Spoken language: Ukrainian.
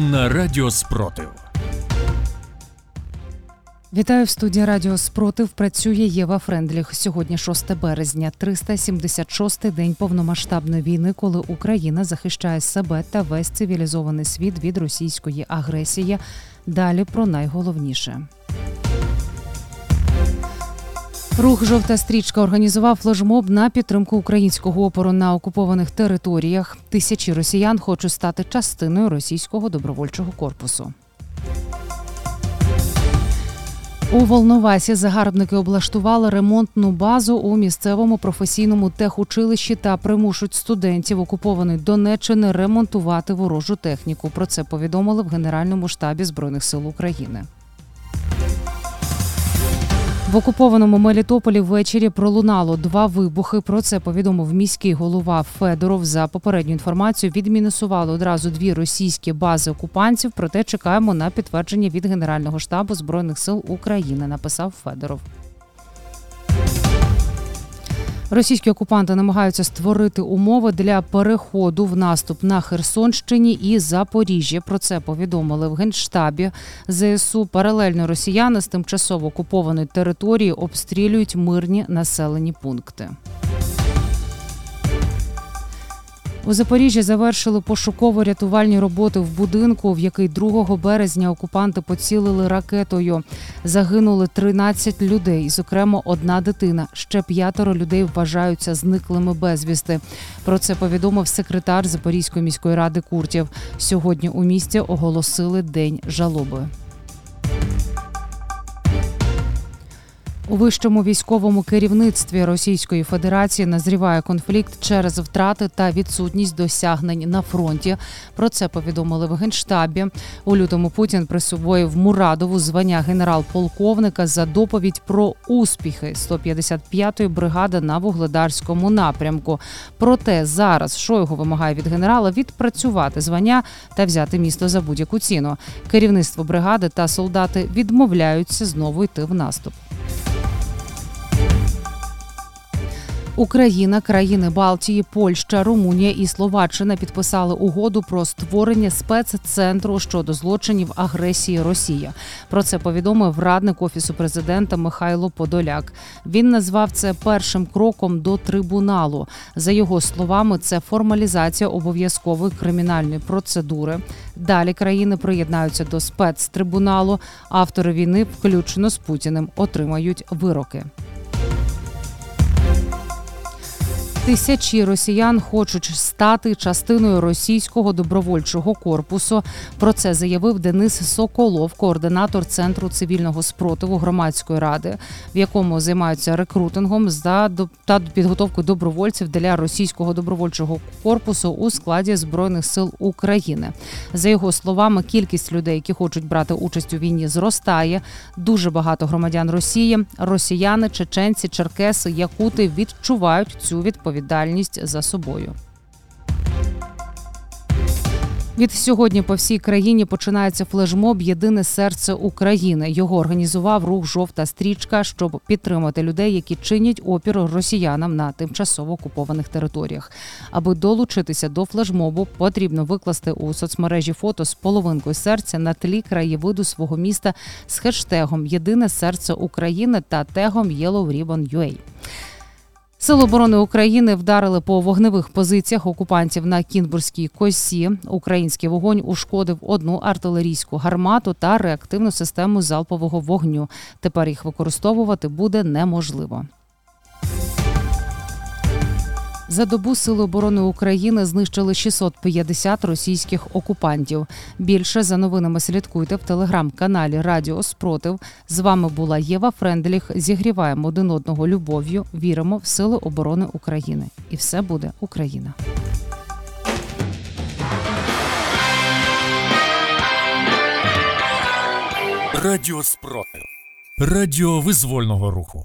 на Радіо Спротив. Вітаю в студії Радіо Спротив. Працює Єва Френдліх. Сьогодні 6 березня, 376-й день повномасштабної війни, коли Україна захищає себе та весь цивілізований світ від російської агресії. Далі про найголовніше. Рух жовта стрічка організував флешмоб на підтримку українського опору на окупованих територіях. Тисячі росіян хочуть стати частиною російського добровольчого корпусу. У Волновасі загарбники облаштували ремонтну базу у місцевому професійному техучилищі та примушують студентів окупованої Донеччини ремонтувати ворожу техніку. Про це повідомили в Генеральному штабі збройних сил України. В окупованому Мелітополі ввечері пролунало два вибухи. Про це повідомив міський голова Федоров. За попередню інформацію відмінусували одразу дві російські бази окупантів. Проте чекаємо на підтвердження від Генерального штабу збройних сил України. Написав Федоров. Російські окупанти намагаються створити умови для переходу в наступ на Херсонщині і Запоріжжя. Про це повідомили в генштабі ЗСУ. Паралельно росіяни з тимчасово окупованої території обстрілюють мирні населені пункти. У Запоріжжі завершили пошуково-рятувальні роботи в будинку, в який 2 березня окупанти поцілили ракетою. Загинули 13 людей, зокрема одна дитина. Ще п'ятеро людей вважаються зниклими безвісти. Про це повідомив секретар Запорізької міської ради Куртів. Сьогодні у місті оголосили день жалоби. У вищому військовому керівництві Російської Федерації назріває конфлікт через втрати та відсутність досягнень на фронті. Про це повідомили в генштабі. У лютому Путін присвоїв Мурадову звання генерал-полковника за доповідь про успіхи 155-ї бригади на вугледарському напрямку. Проте зараз Шойгу вимагає від генерала відпрацювати звання та взяти місто за будь-яку ціну. Керівництво бригади та солдати відмовляються знову йти в наступ. Україна, країни Балтії, Польща, Румунія і Словаччина підписали угоду про створення спеццентру щодо злочинів агресії Росії. Про це повідомив радник офісу президента Михайло Подоляк. Він назвав це першим кроком до трибуналу. За його словами, це формалізація обов'язкової кримінальної процедури. Далі країни приєднаються до спецтрибуналу. Автори війни, включно з Путіним, отримають вироки. Тисячі росіян хочуть стати частиною російського добровольчого корпусу. Про це заявив Денис Соколов, координатор центру цивільного спротиву громадської ради, в якому займаються рекрутингом за та підготовкою добровольців для російського добровольчого корпусу у складі збройних сил України. За його словами, кількість людей, які хочуть брати участь у війні, зростає. Дуже багато громадян Росії, росіяни, чеченці, черкеси, якути відчувають цю відповідальність відповідальність за собою. Від сьогодні по всій країні починається флешмоб Єдине серце України. Його організував рух Жовта стрічка, щоб підтримати людей, які чинять опір росіянам на тимчасово окупованих територіях. Аби долучитися до флешмобу, потрібно викласти у соцмережі фото з половинкою серця на тлі краєвиду свого міста з хештегом Єдине серце України та тегом Yellow Ribbon UA. Сили оборони України вдарили по вогневих позиціях окупантів на Кінбурзькій косі. Український вогонь ушкодив одну артилерійську гармату та реактивну систему залпового вогню. Тепер їх використовувати буде неможливо. За добу Сили оборони України знищили 650 російських окупантів. Більше за новинами слідкуйте в телеграм-каналі Радіо Спротив. З вами була Єва Френдліх. Зігріваємо один одного любов'ю. Віримо в Сили оборони України. І все буде Україна. Радіо Спротив. Радіо визвольного руху.